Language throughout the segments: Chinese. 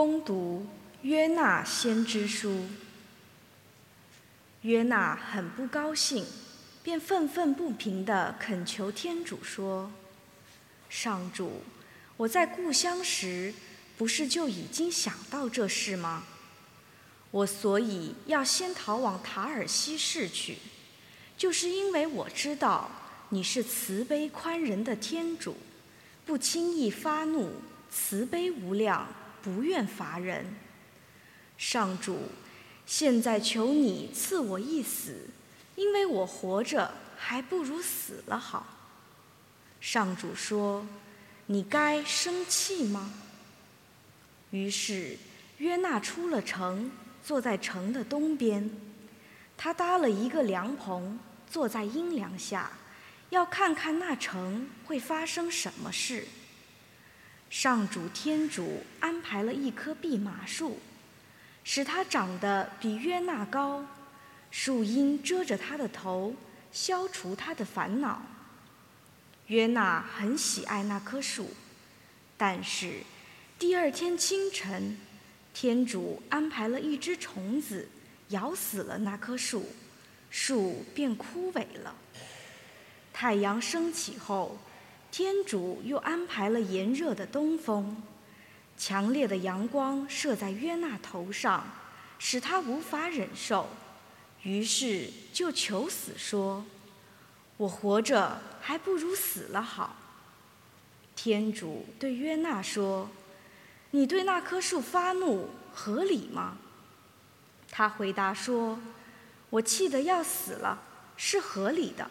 攻读约纳先知书。约纳很不高兴，便愤愤不平地恳求天主说：“上主，我在故乡时，不是就已经想到这事吗？我所以要先逃往塔尔西市去，就是因为我知道你是慈悲宽仁的天主，不轻易发怒，慈悲无量。”不愿罚人，上主，现在求你赐我一死，因为我活着还不如死了好。上主说：“你该生气吗？”于是约纳出了城，坐在城的东边，他搭了一个凉棚，坐在阴凉下，要看看那城会发生什么事。上主天主安排了一棵蓖麻树，使它长得比约纳高，树荫遮着他的头，消除他的烦恼。约纳很喜爱那棵树，但是第二天清晨，天主安排了一只虫子咬死了那棵树，树便枯萎了。太阳升起后。天主又安排了炎热的东风，强烈的阳光射在约纳头上，使他无法忍受，于是就求死说：“我活着还不如死了好。”天主对约纳说：“你对那棵树发怒合理吗？”他回答说：“我气得要死了，是合理的。”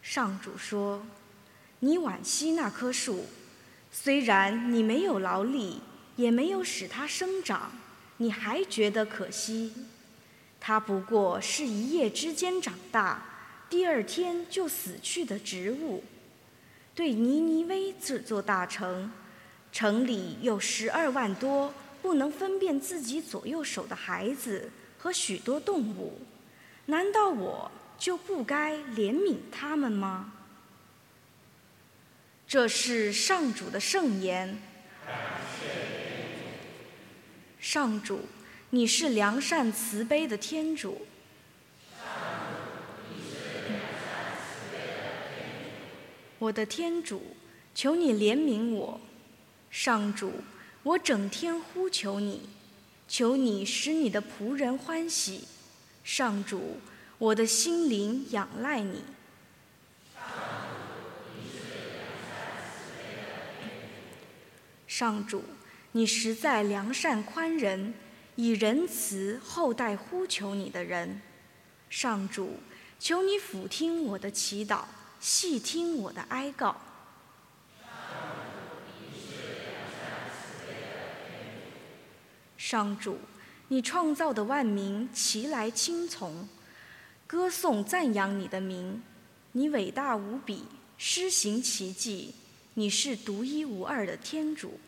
上主说。你惋惜那棵树，虽然你没有劳力，也没有使它生长，你还觉得可惜。它不过是一夜之间长大，第二天就死去的植物。对尼尼微这座大城，城里有十二万多不能分辨自己左右手的孩子和许多动物，难道我就不该怜悯他们吗？这是上主的圣言。上主，你是良善慈悲的天主。我的天主，求你怜悯我。上主，我整天呼求你，求你使你的仆人欢喜。上主，我的心灵仰赖你。上主，你实在良善宽仁，以仁慈厚待呼求你的人。上主，求你俯听我的祈祷，细听我的哀告。上主，你创造的万民齐来听从，歌颂赞扬你的名。你伟大无比，施行奇迹，你是独一无二的天主。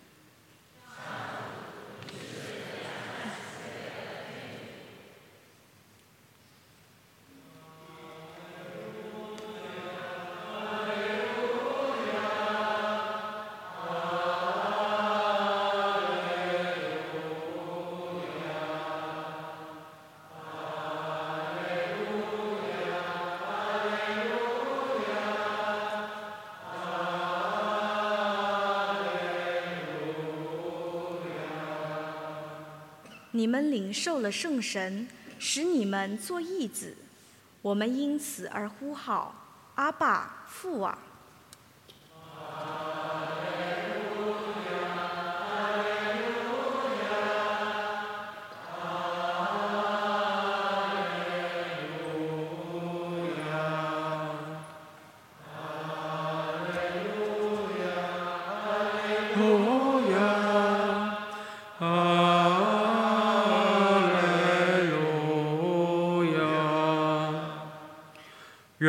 你们领受了圣神，使你们做义子，我们因此而呼号阿爸父啊。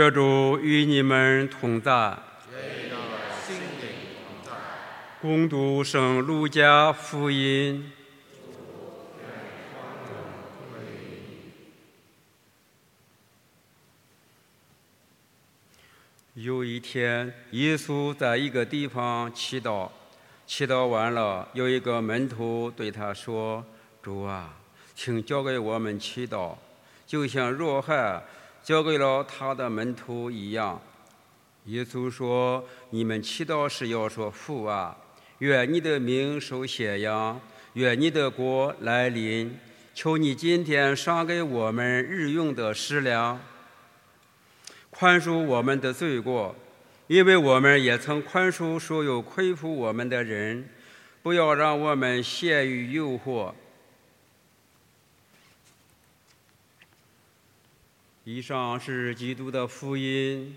愿主与你们同在。共读圣路加福音。有一天，耶稣在一个地方祈祷，祈祷完了，有一个门徒对他说：“主啊，请交给我们祈祷，就像若翰交给了他的门徒一样。”耶稣说：“你们祈祷时要说父啊，愿你的名受显扬，愿你的国来临。求你今天赏给我们日用的食粮，宽恕我们的罪过，因为我们也曾宽恕所有亏负我们的人。不要让我们陷于诱惑。”以上是基督的福音。